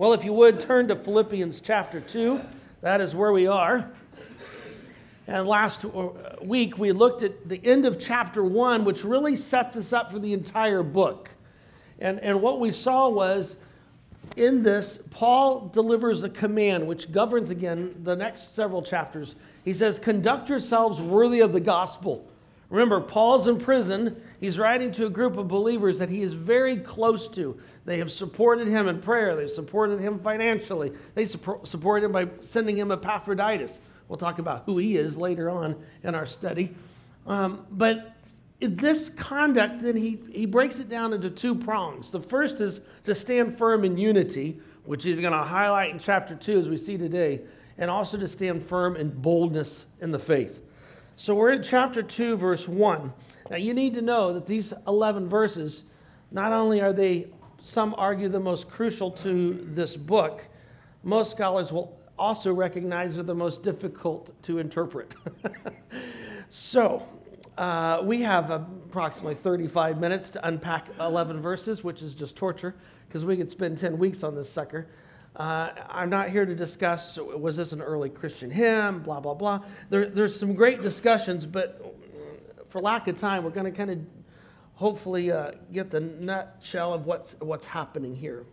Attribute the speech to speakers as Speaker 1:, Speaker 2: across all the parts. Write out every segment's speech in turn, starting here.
Speaker 1: Well, if you would turn to Philippians chapter 2, that is where we are. And last uh, week we looked at the end of chapter 1, which really sets us up for the entire book. And, and what we saw was in this, Paul delivers a command which governs again the next several chapters. He says, Conduct yourselves worthy of the gospel. Remember, Paul's in prison. He's writing to a group of believers that he is very close to. They have supported him in prayer. They've supported him financially. They supported him by sending him Epaphroditus. We'll talk about who he is later on in our study. Um, but this conduct, then he, he breaks it down into two prongs. The first is to stand firm in unity, which he's going to highlight in chapter 2 as we see today, and also to stand firm in boldness in the faith. So we're in chapter 2, verse 1. Now you need to know that these 11 verses, not only are they some argue the most crucial to this book, most scholars will also recognize are the most difficult to interpret. so, uh, we have approximately 35 minutes to unpack 11 verses, which is just torture because we could spend 10 weeks on this sucker. Uh, I'm not here to discuss was this an early Christian hymn, blah, blah, blah. There, there's some great discussions, but for lack of time, we're going to kind of hopefully uh, get the nutshell of what's, what's happening here.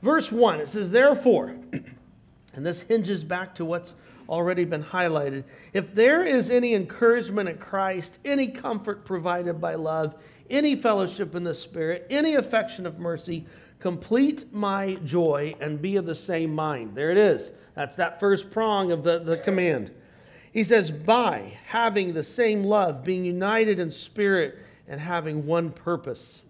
Speaker 1: Verse 1, it says, Therefore, and this hinges back to what's already been highlighted. If there is any encouragement in Christ, any comfort provided by love, any fellowship in the Spirit, any affection of mercy, complete my joy and be of the same mind. There it is. That's that first prong of the, the command. He says, by having the same love, being united in spirit, and having one purpose.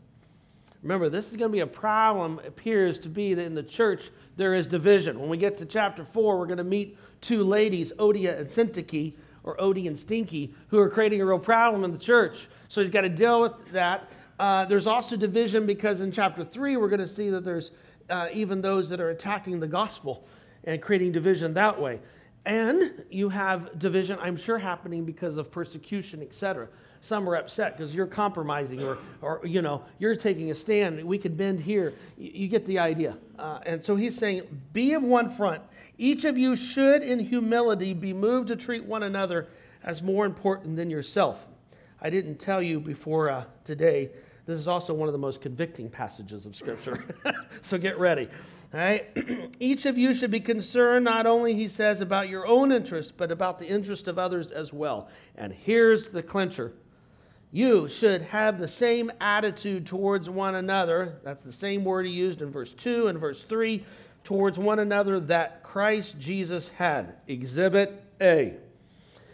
Speaker 1: Remember, this is going to be a problem, appears to be that in the church there is division. When we get to chapter 4, we're going to meet two ladies, Odia and Syntyche, or Odie and Stinky, who are creating a real problem in the church. So he's got to deal with that. Uh, there's also division because in chapter 3, we're going to see that there's uh, even those that are attacking the gospel and creating division that way. And you have division, I'm sure, happening because of persecution, etc some are upset because you're compromising or, or, you know, you're taking a stand. We could bend here. You, you get the idea. Uh, and so he's saying, be of one front. Each of you should, in humility, be moved to treat one another as more important than yourself. I didn't tell you before uh, today, this is also one of the most convicting passages of Scripture. so get ready. All right? Each of you should be concerned not only, he says, about your own interest, but about the interest of others as well. And here's the clincher you should have the same attitude towards one another. That's the same word he used in verse 2 and verse 3 towards one another that Christ Jesus had. Exhibit A.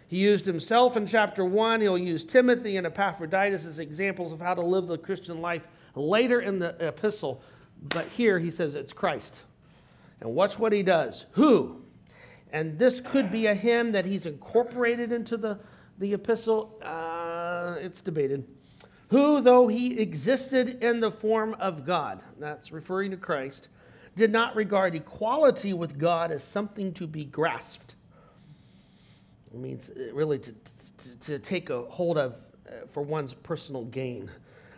Speaker 1: He used himself in chapter 1. He'll use Timothy and Epaphroditus as examples of how to live the Christian life later in the epistle. But here he says it's Christ. And watch what he does. Who? And this could be a hymn that he's incorporated into the, the epistle. Uh, it's debated. Who, though he existed in the form of God, that's referring to Christ, did not regard equality with God as something to be grasped. It means uh, really to, to, to take a hold of uh, for one's personal gain,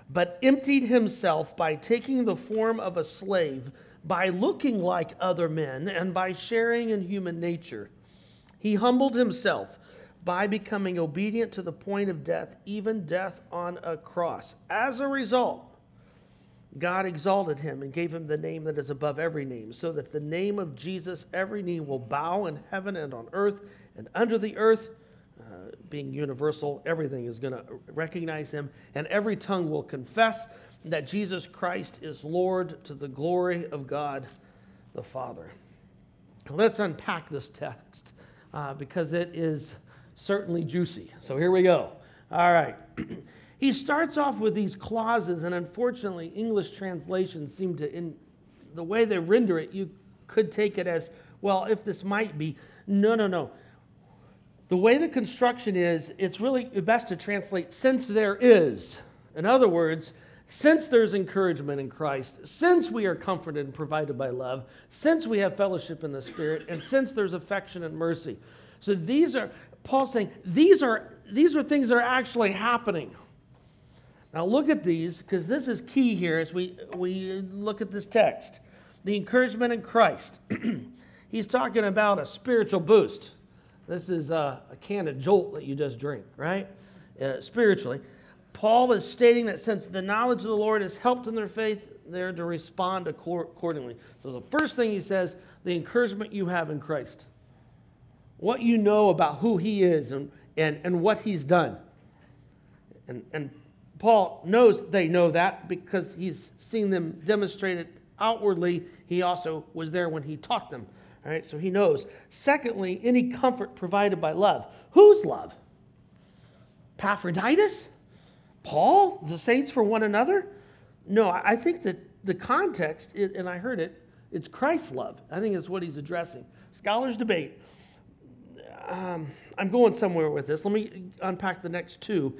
Speaker 1: but emptied himself by taking the form of a slave, by looking like other men, and by sharing in human nature. He humbled himself by becoming obedient to the point of death, even death on a cross. As a result, God exalted him and gave him the name that is above every name, so that the name of Jesus every knee will bow in heaven and on earth and under the earth. Uh, being universal, everything is going to recognize him, and every tongue will confess that Jesus Christ is Lord to the glory of God the Father. Let's unpack this text uh, because it is certainly juicy. So here we go. All right. he starts off with these clauses, and unfortunately, English translations seem to, in the way they render it, you could take it as, well, if this might be. No, no, no. The way the construction is, it's really best to translate since there is. In other words, since there's encouragement in Christ, since we are comforted and provided by love, since we have fellowship in the Spirit, and since there's affection and mercy. So these are, Paul's saying these are, these are things that are actually happening. Now look at these, because this is key here as we, we look at this text. the encouragement in Christ. He's talking about a spiritual boost. This is a, a can of jolt that you just drink, right? Uh, spiritually. Paul is stating that since the knowledge of the Lord has helped in their faith, they're to respond accordingly. So the first thing he says, the encouragement you have in Christ. What you know about who he is and, and, and what he's done. And, and Paul knows they know that because he's seen them demonstrate it outwardly. He also was there when he taught them. All right, so he knows. Secondly, any comfort provided by love. Whose love? Epaphroditus? Paul? The saints for one another? No, I think that the context, and I heard it, it's Christ's love. I think it's what he's addressing. Scholars debate. Um, I'm going somewhere with this. Let me unpack the next two.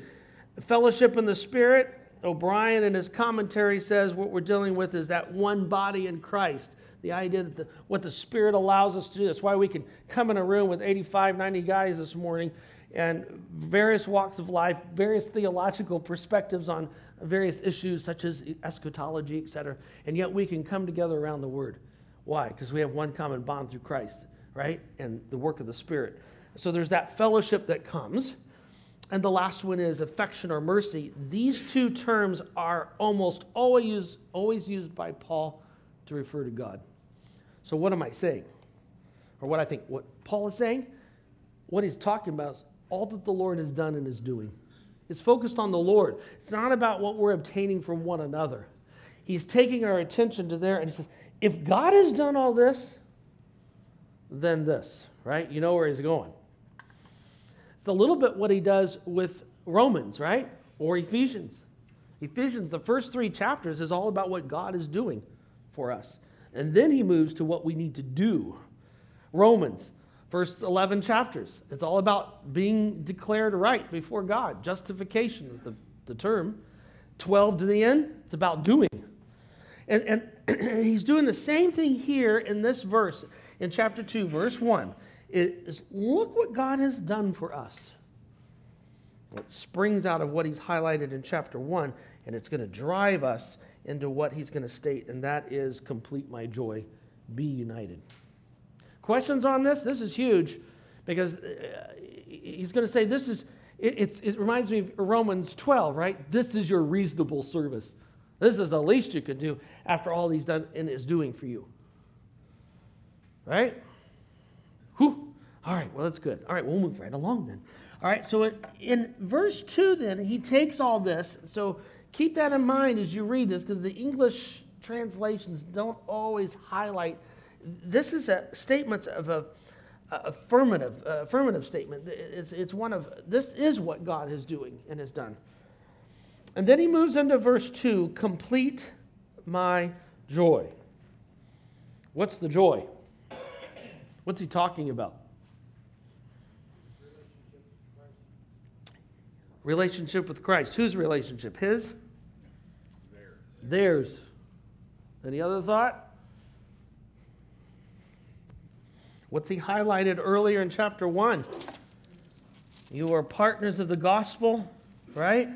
Speaker 1: Fellowship in the Spirit. O'Brien in his commentary says what we're dealing with is that one body in Christ. The idea that the, what the Spirit allows us to do. That's why we can come in a room with 85, 90 guys this morning and various walks of life, various theological perspectives on various issues such as eschatology, etc. And yet we can come together around the Word. Why? Because we have one common bond through Christ, right? And the work of the Spirit. So there's that fellowship that comes. And the last one is affection or mercy. These two terms are almost always, always used by Paul to refer to God. So what am I saying? Or what I think what Paul is saying? What he's talking about is all that the Lord has done and is doing. It's focused on the Lord. It's not about what we're obtaining from one another. He's taking our attention to there and he says, if God has done all this, then this, right? You know where he's going. It's a little bit what he does with Romans, right? Or Ephesians. Ephesians, the first three chapters, is all about what God is doing for us. And then he moves to what we need to do. Romans, First 11 chapters. It's all about being declared right before God. Justification is the, the term. 12 to the end, it's about doing. And, and he's doing the same thing here in this verse, in chapter 2, verse 1. It is, look what God has done for us. It springs out of what he's highlighted in chapter 1, and it's going to drive us into what he's going to state, and that is complete my joy, be united. Questions on this? This is huge because uh, he's going to say this is, it, it reminds me of Romans 12, right? This is your reasonable service. This is the least you could do after all he's done and is doing for you. Right? Whew. All right, well, that's good. All right, we'll move right along then. All right, so in verse 2, then, he takes all this. So keep that in mind as you read this because the English translations don't always highlight this is a statement of a, a affirmative, affirmative statement. It's, it's one of, this is what God is doing and has done. And then he moves into verse 2 complete my joy. What's the joy? What's he talking about? Relationship with Christ. Whose relationship? His? Theirs. Any other thought? What's he highlighted earlier in chapter 1? You are partners of the gospel, right?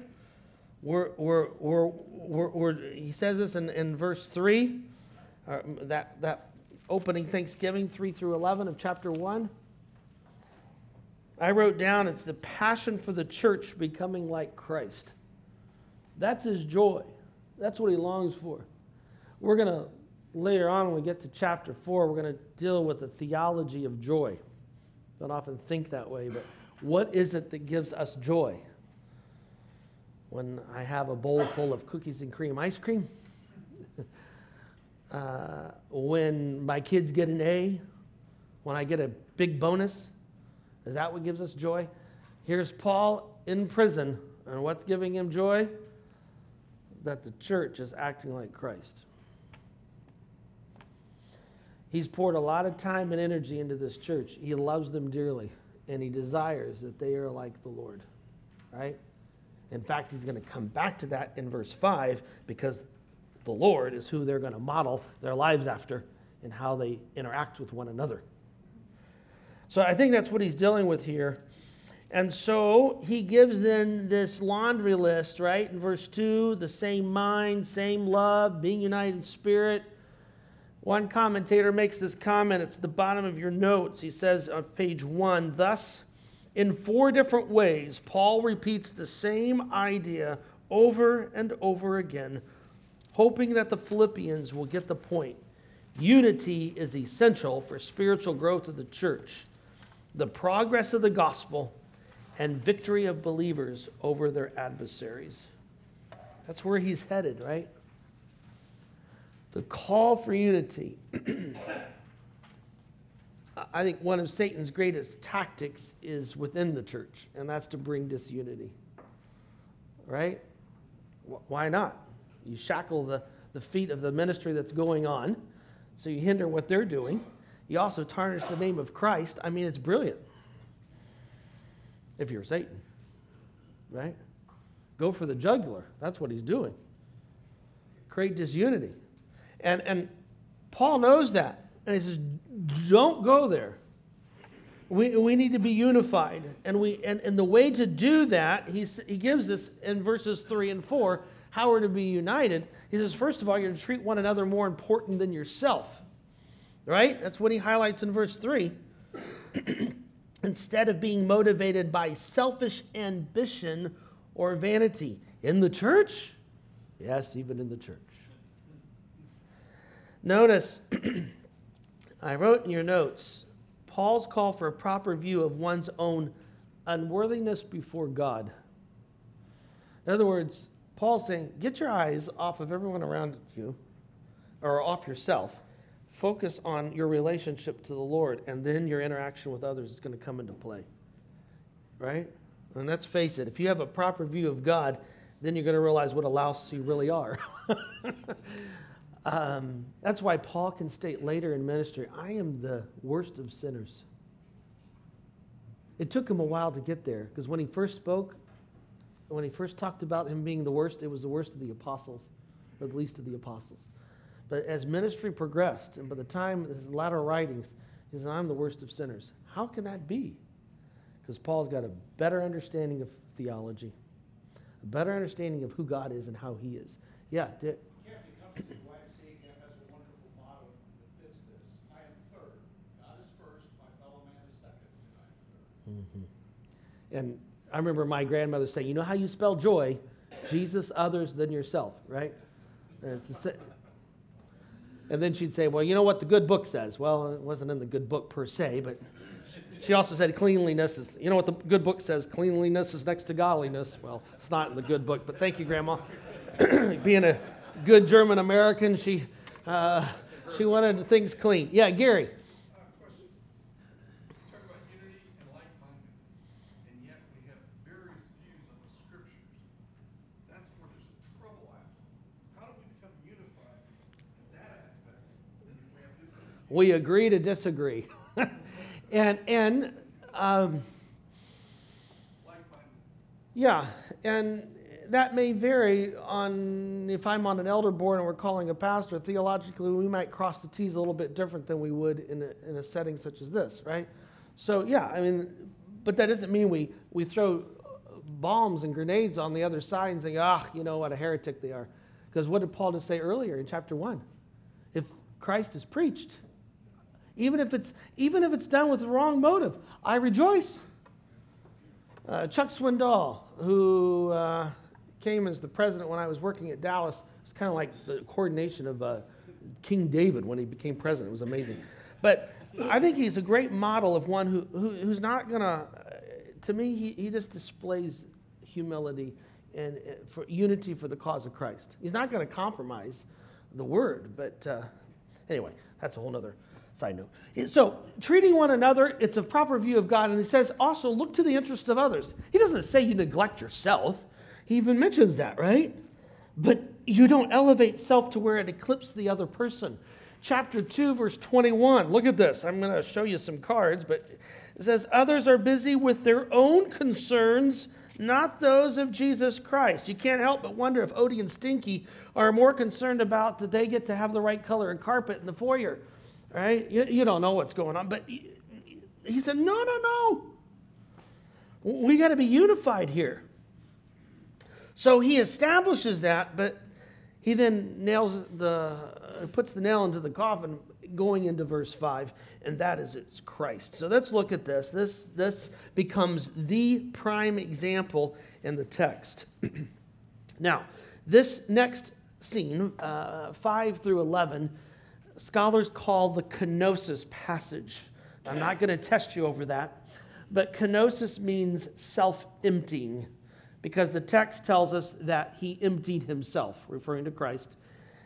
Speaker 1: We're, we're, we're, we're, we're he says this in, in verse 3, uh, that, that opening Thanksgiving 3 through 11 of chapter 1. I wrote down it's the passion for the church becoming like Christ. That's his joy. That's what he longs for. We're going to later on, when we get to chapter 4, we're going to deal with the theology of joy. Don't often think that way, but what is it that gives us joy? When I have a bowl full of cookies and cream ice cream? uh, when my kids get an A? When I get a big bonus? Is that what gives us joy? Here's Paul in prison, and what's giving him joy? That the church is acting like Christ. He's poured a lot of time and energy into this church. He loves them dearly, and he desires that they are like the Lord, right? In fact, he's going to come back to that in verse 5 because the Lord is who they're going to model their lives after and how they interact with one another. So I think that's what he's dealing with here. And so he gives them this laundry list, right? In verse 2, the same mind, same love, being united in spirit, One commentator makes this comment, it's the bottom of your notes. He says on page one, thus, in four different ways, Paul repeats the same idea over and over again, hoping that the Philippians will get the point. Unity is essential for spiritual growth of the church, the progress of the gospel, and victory of believers over their adversaries. That's where he's headed, right? the call for unity. I think one of Satan's greatest tactics is within the church, and that's to bring disunity. Right? Why not? You shackle the, the feet of the ministry that's going on, so you hinder what they're doing. You also tarnish the name of Christ. I mean, it's brilliant. If you're Satan, right? Go for the jugular. That's what he's doing. Create disunity. And, and Paul knows that. And he says, don't go there. We, we need to be unified. And, we, and, and the way to do that, he's, he gives us in verses 3 and 4 how we're to be united. He says, first of all, you're to treat one another more important than yourself. Right? That's what he highlights in verse 3. Instead of being motivated by selfish ambition or vanity. In the church? Yes, even in the church. Notice, I wrote in your notes Paul's call for a proper view of one's own unworthiness before God. In other words, Paul's saying, get your eyes off of everyone around you or off yourself. Focus on your relationship to the Lord, and then your interaction with others is going to come into play. Right? And let's face it, if you have a proper view of God, then you're going to realize what a louse you really are. Um, that's why Paul can state later in ministry, I am the worst of sinners. It took him a while to get there because when he first spoke, when he first talked about him being the worst, it was the worst of the apostles, or the least of the apostles. But as ministry progressed, and by the time his latter writings, he says, I'm the worst of sinners. How can that be? Because Paul's got a better understanding of theology, a better understanding of who God is and how he is. Yeah, Dick. Mm-hmm. And I remember my grandmother saying, You know how you spell joy? Jesus, others, than yourself, right? And, and then she'd say, Well, you know what the good book says? Well, it wasn't in the good book per se, but she also said cleanliness is, you know what the good book says? Cleanliness is next to godliness. Well, it's not in the good book, but thank you, Grandma. Being a good German American, she, uh, she wanted things clean. Yeah, Gary. We agree to disagree. and and um, yeah, and that may vary on if I'm on an elder board and we're calling a pastor. Theologically, we might cross the T's a little bit different than we would in a, in a setting such as this, right? So yeah, I mean, but that doesn't mean we we throw bombs and grenades on the other side and say, ah, you know what a heretic they are. Because what did Paul just say earlier in chapter one? If Christ is preached, even if it's, even if it's done with the wrong motive. I rejoice. Uh, Chuck Swindoll, who uh, came as the president when I was working at Dallas, it's kind of like the coordination of uh, King David when he became president. It was amazing. But I think he's a great model of one who, who who's not going to, to me, he, he just displays humility and uh, for unity for the cause of Christ. He's not going to compromise the word, but uh, anyway, that's a whole other Side note. So, treating one another, it's a proper view of God. And he says also, look to the interest of others. He doesn't say you neglect yourself, he even mentions that, right? But you don't elevate self to where it eclipses the other person. Chapter 2, verse 21. Look at this. I'm going to show you some cards, but it says, Others are busy with their own concerns, not those of Jesus Christ. You can't help but wonder if Odie and Stinky are more concerned about that they get to have the right color of carpet in the foyer right? You, you don't know what's going on. But he, said, no, no, no. We got to be unified here. So he establishes that, but he then nails the, uh, puts the nail into the coffin going into verse 5, and that is it's Christ. So let's look at this. This, this becomes the prime example in the text. now, this next scene, uh, 5 through 11, scholars call the kenosis passage. I'm not going to test you over that, but kenosis means self emptying because the text tells us that he emptied himself, referring to Christ.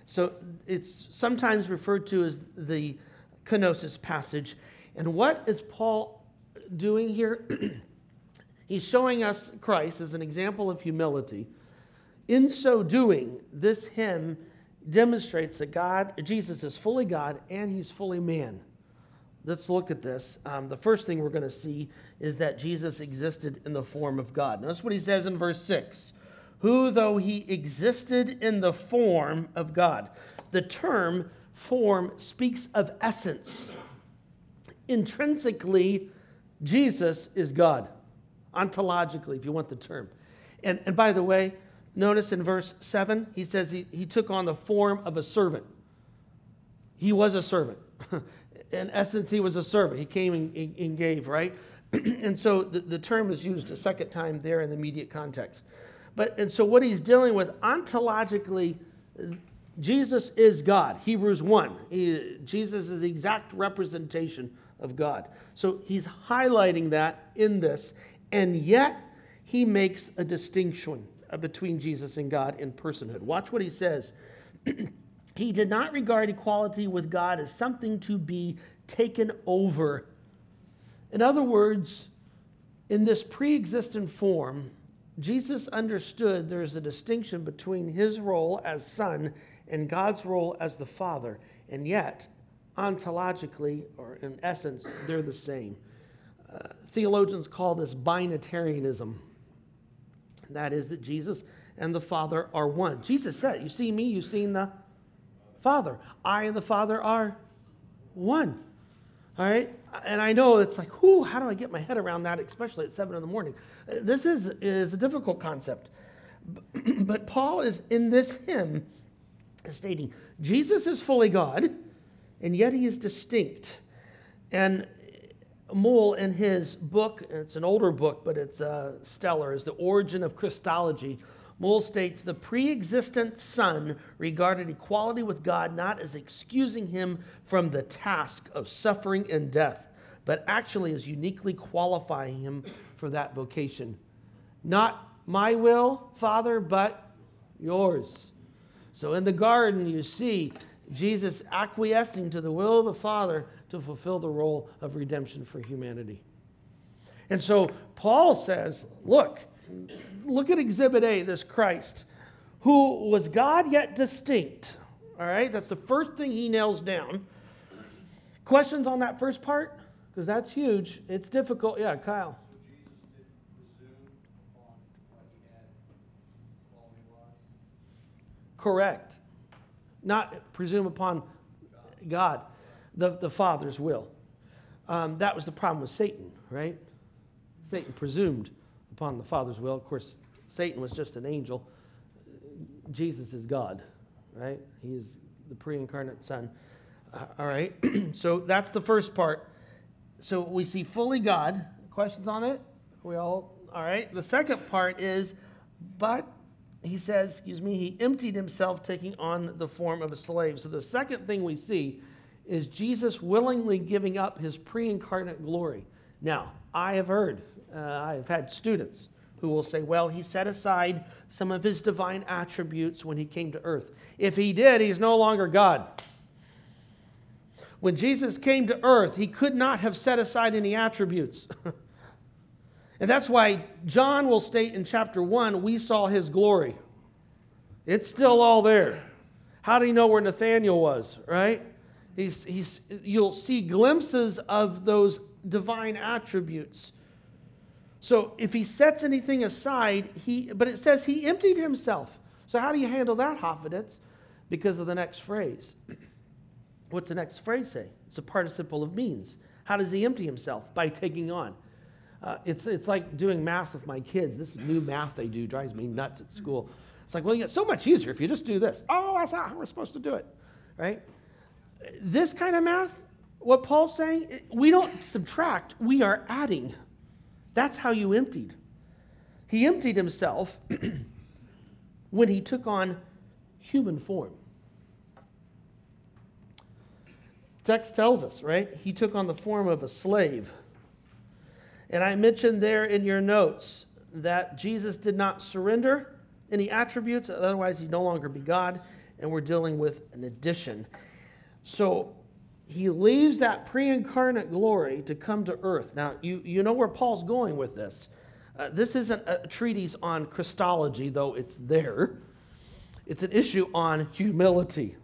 Speaker 1: So it's sometimes referred to as the kenosis passage. And what is Paul doing here? He's showing us Christ as an example of humility. In so doing, this hymn demonstrates that God, Jesus is fully God and he's fully man. Let's look at this. Um, the first thing we're going to see is that Jesus existed in the form of God. Notice what he says in verse 6 Who, though he existed in the form of God. The term form speaks of essence. Intrinsically, Jesus is God, ontologically, if you want the term. And, and by the way, Notice in verse 7, he says he, he took on the form of a servant. He was a servant. in essence, he was a servant. He came and, and gave, right? and so the, the term is used a second time there in the immediate context. But and so what he's dealing with ontologically, Jesus is God. Hebrews 1. He, Jesus is the exact representation of God. So he's highlighting that in this, and yet he makes a distinction between Jesus and God in personhood. Watch what he says. he did not regard equality with God as something to be taken over. In other words, in this pre existent form, Jesus understood there's a distinction between his role as Son and God's role as the Father, and yet, ontologically, or in essence, they're the same. Uh, theologians call this binitarianism. That is, that Jesus and the Father are one. Jesus said, You see me, you've seen the Father. I and the Father are one. All right? And I know it's like, whoo, how do I get my head around that, especially at 7 in the morning? Uh, this is, is a difficult concept. But Paul is in this hymn stating Jesus is fully God, and yet he is distinct. And Moule, in his book, it's an older book, but it's uh, stellar, is The Origin of Christology. Moule states the pre existent Son regarded equality with God not as excusing him from the task of suffering and death, but actually as uniquely qualifying him for that vocation. Not my will, Father, but yours. So in the garden, you see Jesus acquiescing to the will of the Father to fulfill the role of redemption for humanity. And so Paul says, look, look at Exhibit A, this Christ, who was God yet distinct. All right, that's the first thing he nails down. Questions on that first part? Because that's huge. It's difficult. Yeah, Kyle. Correct. Not presume upon God the, the Father's will. Um, that was the problem with Satan, right? Satan presumed upon the Father's will. Of course, Satan was just an angel. Jesus is God, right? He is the pre incarnate Son. Uh, all right, so that's the first part. So we see fully God. Questions on it? We all, all right. The second part is, but he says, excuse me, he emptied himself, taking on the form of a slave. So the second thing we see is Jesus willingly giving up his pre incarnate glory. Now, I have heard, uh, I have had students who will say, well, he set aside some of his divine attributes when he came to earth. If he did, he's no longer God. When Jesus came to earth, he could not have set aside any attributes. and that's why John will state in chapter 1 we saw his glory. It's still all there. How do you know where Nathaniel was, right? He's, he's, you'll see glimpses of those divine attributes. So if he sets anything aside, he, but it says he emptied himself. So how do you handle that, Hoffiditz? Because of the next phrase. What's the next phrase say? It's a participle of means. How does he empty himself? By taking on. Uh, it's, it's like doing math with my kids. This new math they do drives me nuts at school. It's like, well, it's so much easier if you just do this. Oh, that's not how we're supposed to do it, right? This kind of math, what Paul's saying, we don't subtract, we are adding. That's how you emptied. He emptied himself when he took on human form. Text tells us, right? He took on the form of a slave. And I mentioned there in your notes that Jesus did not surrender any attributes, otherwise, he'd no longer be God, and we're dealing with an addition. So he leaves that pre incarnate glory to come to earth. Now, you, you know where Paul's going with this. Uh, this isn't a treatise on Christology, though it's there. It's an issue on humility.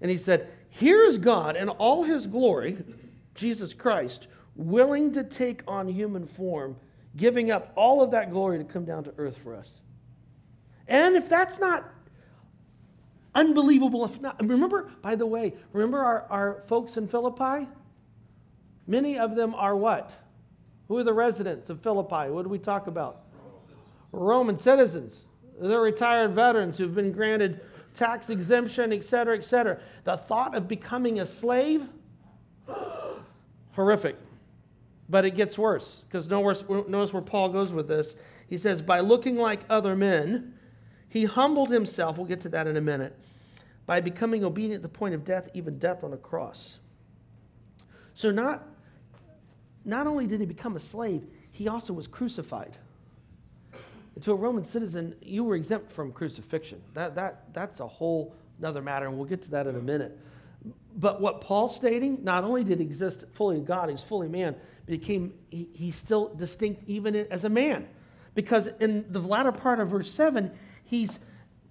Speaker 1: And he said, Here is God in all his glory, Jesus Christ, willing to take on human form, giving up all of that glory to come down to earth for us. And if that's not unbelievable, if not, remember, by the way, remember our, our folks in Philippi? Many of them are what? Who are the residents of Philippi? What do we talk about? Roman citizens. They're retired veterans who've been granted tax exemption, et cetera, et cetera. The thought of becoming a slave, horrific. But it gets worse because notice where Paul goes with this. He says, by looking like other men, he humbled himself, we'll get to that in a minute, by becoming obedient to the point of death, even death on a cross. So, not, not only did he become a slave, he also was crucified. And to a Roman citizen, you were exempt from crucifixion. That, that, that's a whole other matter, and we'll get to that in a minute. But what Paul's stating, not only did he exist fully God, he's fully man, but he, came, he, he's still distinct even as a man. Because in the latter part of verse 7, he's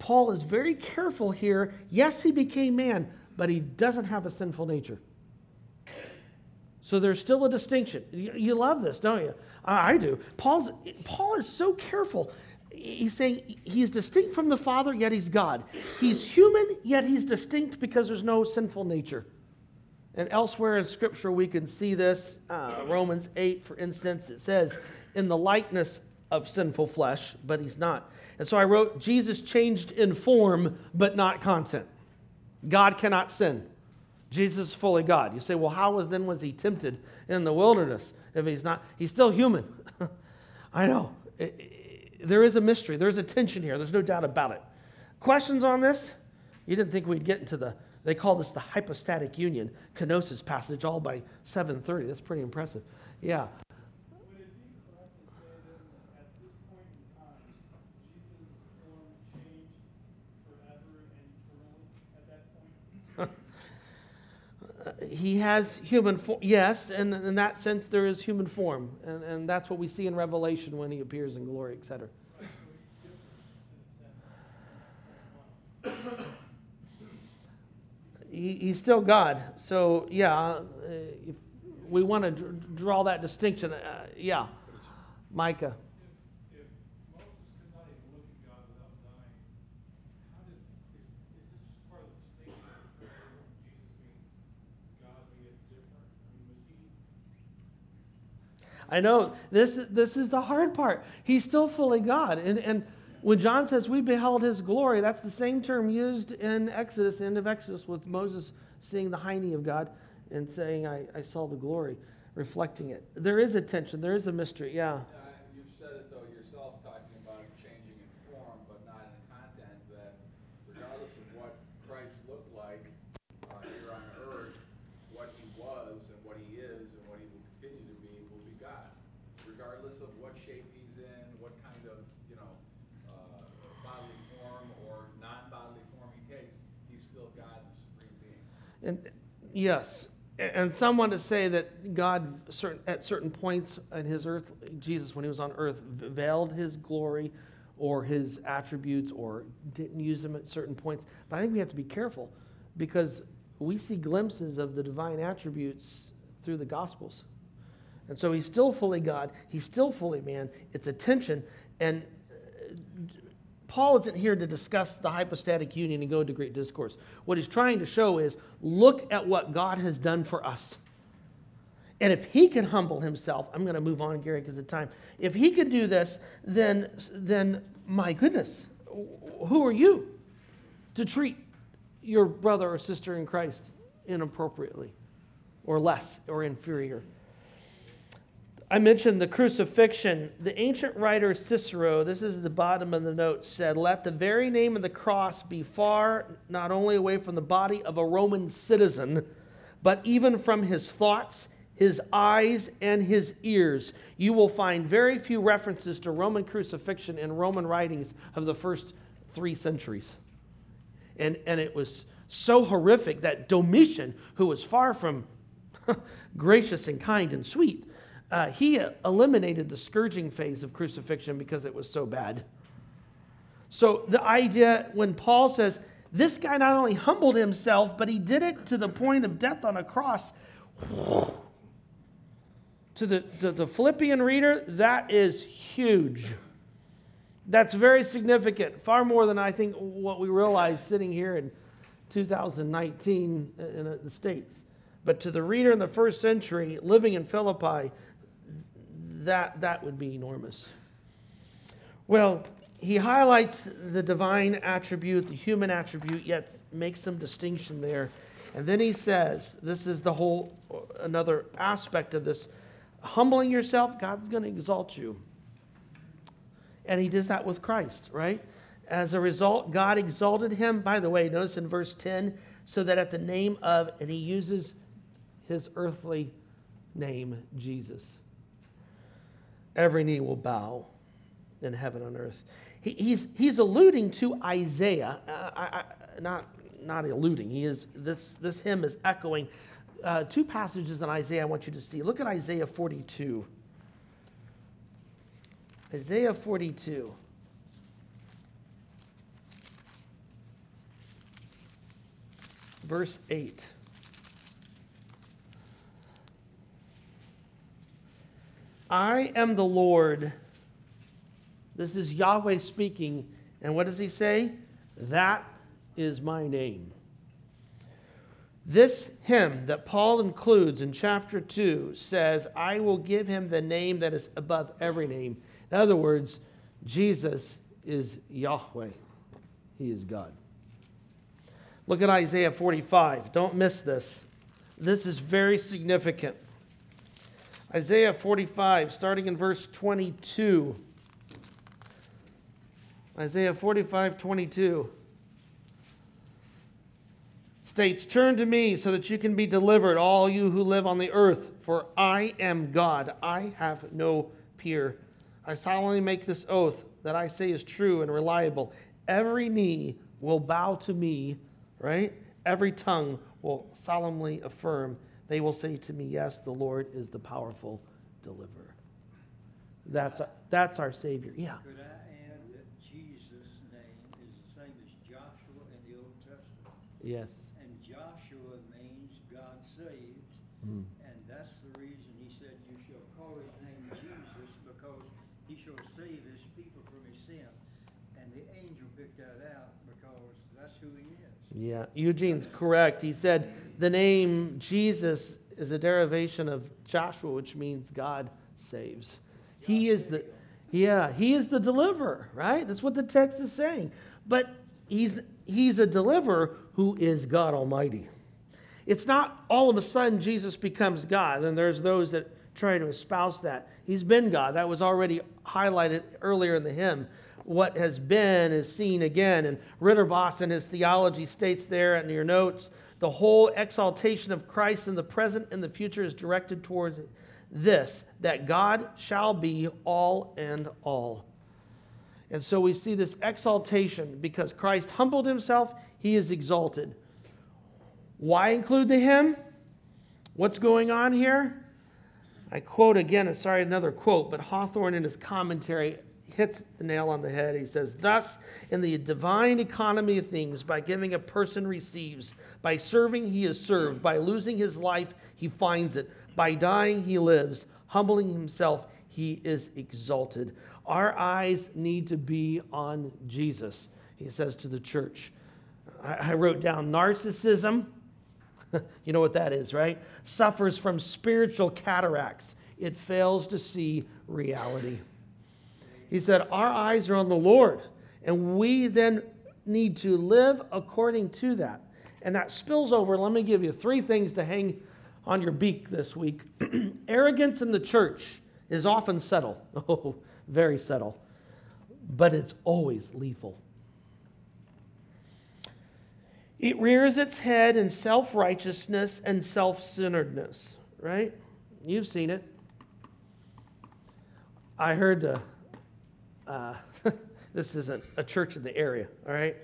Speaker 1: Paul is very careful here. Yes, he became man, but he doesn't have a sinful nature. So there's still a distinction. You, you love this, don't you? I, I do. Paul's, Paul is so careful. He's saying he's distinct from the Father, yet he's God. He's human, yet he's distinct because there's no sinful nature. And elsewhere in Scripture, we can see this. Uh, Romans 8, for instance, it says, in the likeness of sinful flesh, but he's not. And so I wrote, Jesus changed in form, but not content. God cannot sin. Jesus is fully God. You say, well, how was then was he tempted in the wilderness if he's not? He's still human. I know. It, it, there is a mystery. There's a tension here. There's no doubt about it. Questions on this? You didn't think we'd get into the, they call this the hypostatic union, kenosis passage, all by 7.30. That's pretty impressive. Yeah.
Speaker 2: Would it be correct to say that at this point in time Jesus will change forever and at that point?
Speaker 1: He has human form. Yes, and in that sense, there is human form. And, and that's what we see in Revelation when he appears in glory, etc. he, he's still God. So, yeah, uh, if we want to draw that distinction. Uh, yeah, Micah. I know this, this is the hard part. He's still fully God. And, and when John says we beheld his glory, that's the same term used in Exodus, the end of Exodus, with Moses seeing the hiney of God and saying, I, I saw the glory, reflecting it. There is a tension, there is a mystery, yeah. And yes, and some want to say that God, at certain points in his earth, Jesus, when he was on earth, veiled his glory or his attributes or didn't use them at certain points. But I think we have to be careful because we see glimpses of the divine attributes through the Gospels. And so he's still fully God, he's still fully man. It's a tension. And Paul isn't here to discuss the hypostatic union and go into great discourse. What he's trying to show is look at what God has done for us. And if he can humble himself, I'm going to move on, Gary, because of time. If he can do this, then, then my goodness, who are you to treat your brother or sister in Christ inappropriately or less or inferior? I mentioned the crucifixion. The ancient writer Cicero, this is the bottom of the note, said, Let the very name of the cross be far not only away from the body of a Roman citizen, but even from his thoughts, his eyes, and his ears. You will find very few references to Roman crucifixion in Roman writings of the first three centuries. And, and it was so horrific that Domitian, who was far from gracious and kind and sweet, uh, he eliminated the scourging phase of crucifixion because it was so bad. So the idea when Paul says, this guy not only humbled himself, but he did it to the point of death on a cross. to the, to the Philippian reader, that is huge. That's very significant, far more than I think what we realize sitting here in 2019 in the States. But to the reader in the first century living in Philippi, that, that would be enormous. Well, he highlights the divine attribute, the human attribute, yet makes some distinction there. And then he says, this is the whole, another aspect of this humbling yourself, God's going to exalt you. And he does that with Christ, right? As a result, God exalted him. By the way, notice in verse 10, so that at the name of, and he uses his earthly name, Jesus every knee will bow in heaven and earth. He, he's, he's alluding to Isaiah, uh, I, I, not, not alluding. He is, this, this hymn is echoing uh, two passages in Isaiah I want you to see. Look at Isaiah 42. Isaiah 42. Verse 8. I am the Lord. This is Yahweh speaking. And what does he say? That is my name. This hymn that Paul includes in chapter 2 says, I will give him the name that is above every name. In other words, Jesus is Yahweh, he is God. Look at Isaiah 45. Don't miss this. This is very significant. Isaiah 45, starting in verse 22. Isaiah 45, 22 states, Turn to me so that you can be delivered, all you who live on the earth, for I am God. I have no peer. I solemnly make this oath that I say is true and reliable. Every knee will bow to me, right? Every tongue will solemnly affirm they will say to me, Yes, the Lord is the powerful deliverer. That's, that's our Savior. Yeah.
Speaker 3: Could I add that Jesus' name is the same as Joshua in the Old Testament?
Speaker 1: Yes.
Speaker 3: And Joshua means God saves. Mm. And that's the reason he said, You shall call his name Jesus because he shall save his people from his sin. And the angel picked that out because that's who he is.
Speaker 1: Yeah, Eugene's correct. He said, the name Jesus is a derivation of Joshua, which means God saves. He is the yeah, he is the deliverer, right? That's what the text is saying. But he's he's a deliverer who is God Almighty. It's not all of a sudden Jesus becomes God, and there's those that try to espouse that. He's been God. That was already highlighted earlier in the hymn. What has been is seen again. And Ridderbos in his theology states there in your notes the whole exaltation of Christ in the present and the future is directed towards this that God shall be all and all. And so we see this exaltation because Christ humbled himself, he is exalted. Why include the hymn? What's going on here? I quote again, sorry, another quote, but Hawthorne in his commentary hits the nail on the head. He says, Thus, in the divine economy of things, by giving a person receives, by serving he is served, by losing his life he finds it, by dying he lives, humbling himself he is exalted. Our eyes need to be on Jesus, he says to the church. I, wrote down narcissism. you know what that is, right? Suffers from spiritual cataracts. It fails to see reality. He said, Our eyes are on the Lord. And we then need to live according to that. And that spills over. Let me give you three things to hang on your beak this week. Arrogance in the church is often subtle, oh, very subtle, but it's always lethal. It rears its head in self righteousness and self centeredness, right? You've seen it. I heard uh, uh, this isn't a church in the area, all right?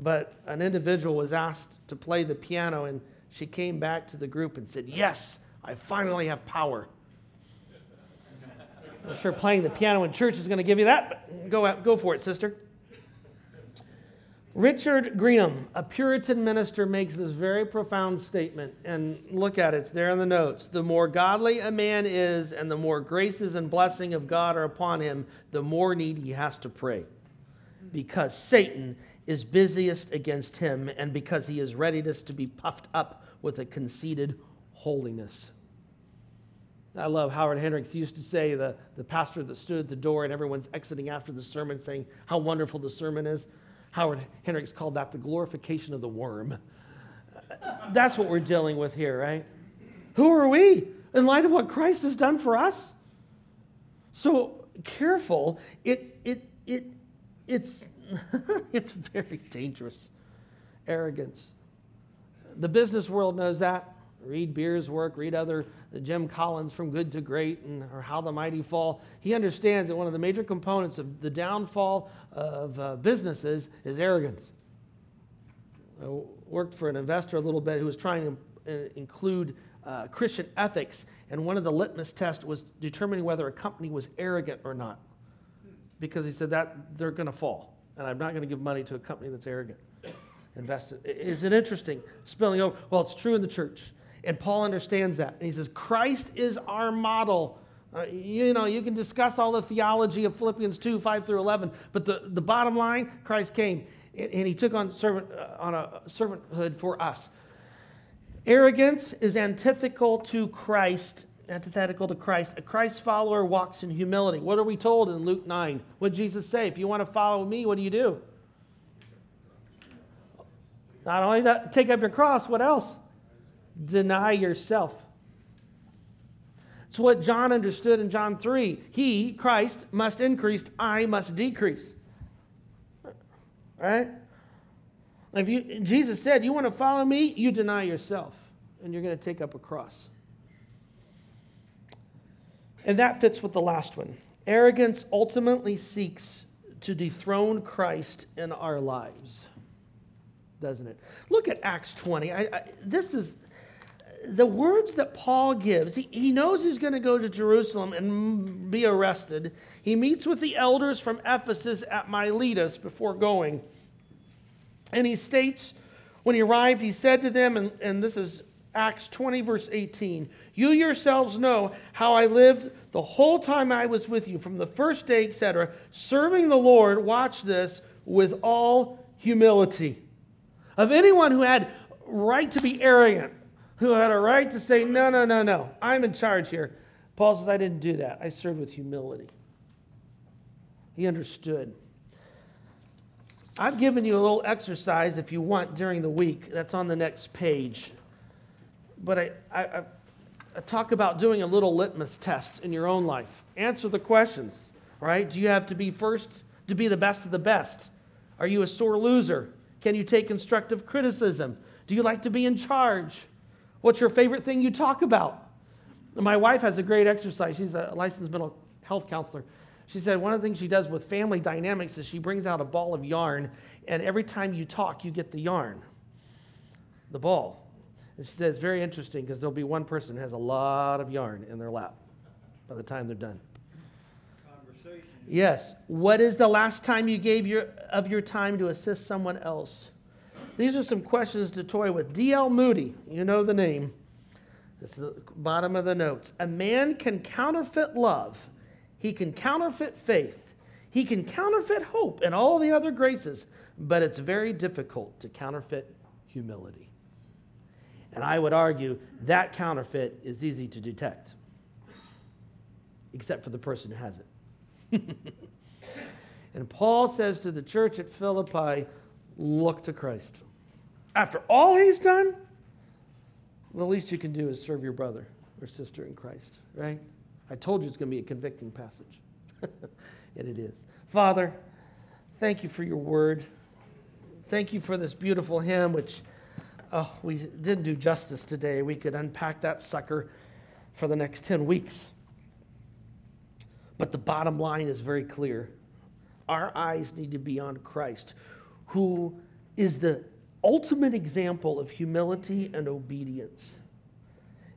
Speaker 1: But an individual was asked to play the piano, and she came back to the group and said, Yes, I finally have power. I'm sure playing the piano in church is going to give you that, but go, out, go for it, sister. Richard Greenham, a Puritan minister, makes this very profound statement. And look at it, it's there in the notes. The more godly a man is, and the more graces and blessing of God are upon him, the more need he has to pray. Because Satan is busiest against him, and because he is readiest to be puffed up with a conceited holiness. I love Howard Hendricks used to say, the, the pastor that stood at the door and everyone's exiting after the sermon saying how wonderful the sermon is. Howard Hendricks called that the glorification of the worm. That's what we're dealing with here, right? Who are we in light of what Christ has done for us? So careful, it, it, it, it's, it's very dangerous. Arrogance. The business world knows that read Beer's work, read other Jim Collins from Good to Great and or How the Mighty Fall. He understands that one of the major components of the downfall of uh, businesses is arrogance. I worked for an investor a little bit who was trying to uh, include uh, Christian ethics, and one of the litmus tests was determining whether a company was arrogant or not. Because he said that they're going to fall, and I'm not going to give money to a company that's arrogant. Invested. Is it interesting? Spilling over. Well, it's true in the church. And Paul understands that. And he says, Christ is our model. Uh, you know, you can discuss all the theology of Philippians 2, 5 through 11, but the, the bottom line, Christ came and, and he took on, servant, uh, on a servanthood for us. Arrogance is antithetical to Christ, antithetical to Christ. A Christ follower walks in humility. What are we told in Luke 9? What did Jesus say? If you want to follow me, what do you do? Not only that, take up your cross, what else? Deny yourself. It's what John understood in John 3. He, Christ, must increase, I must decrease. Right? If you, Jesus said, You want to follow me? You deny yourself, and you're going to take up a cross. And that fits with the last one. Arrogance ultimately seeks to dethrone Christ in our lives, doesn't it? Look at Acts 20. I, I, this is the words that Paul gives, he, he knows he's going to go to Jerusalem and be arrested. He meets with the elders from Ephesus at Miletus before going. And he states, when he arrived, he said to them, and, and this is Acts 20, verse 18 You yourselves know how I lived the whole time I was with you, from the first day, etc., serving the Lord, watch this, with all humility. Of anyone who had right to be arrogant, who had a right to say, No, no, no, no, I'm in charge here. Paul says, I didn't do that. I served with humility. He understood. I've given you a little exercise if you want during the week. That's on the next page. But I, I, I talk about doing a little litmus test in your own life. Answer the questions, right? Do you have to be first to be the best of the best? Are you a sore loser? Can you take constructive criticism? Do you like to be in charge? What's your favorite thing you talk about? My wife has a great exercise. She's a licensed mental health counselor. She said one of the things she does with family dynamics is she brings out a ball of yarn, and every time you talk, you get the yarn, the ball. And she said it's very interesting because there'll be one person who has a lot of yarn in their lap by the time they're done. Conversation. Yes. What is the last time you gave your, of your time to assist someone else? These are some questions to toy with. D.L. Moody, you know the name. It's the bottom of the notes. A man can counterfeit love, he can counterfeit faith, he can counterfeit hope and all the other graces, but it's very difficult to counterfeit humility. And I would argue that counterfeit is easy to detect, except for the person who has it. And Paul says to the church at Philippi, look to Christ. After all he's done, the least you can do is serve your brother or sister in Christ, right? I told you it's going to be a convicting passage. and it is. Father, thank you for your word. Thank you for this beautiful hymn, which oh, we didn't do justice today. We could unpack that sucker for the next 10 weeks. But the bottom line is very clear. Our eyes need to be on Christ, who is the ultimate example of humility and obedience.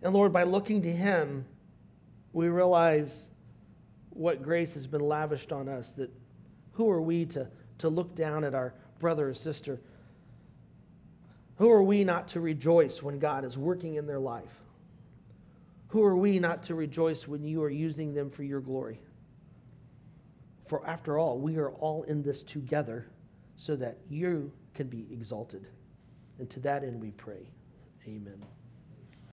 Speaker 1: And Lord, by looking to Him, we realize what grace has been lavished on us that who are we to, to look down at our brother or sister? Who are we not to rejoice when God is working in their life? Who are we not to rejoice when you are using them for your glory? For after all, we are all in this together so that you can be exalted. And to that end we pray. Amen.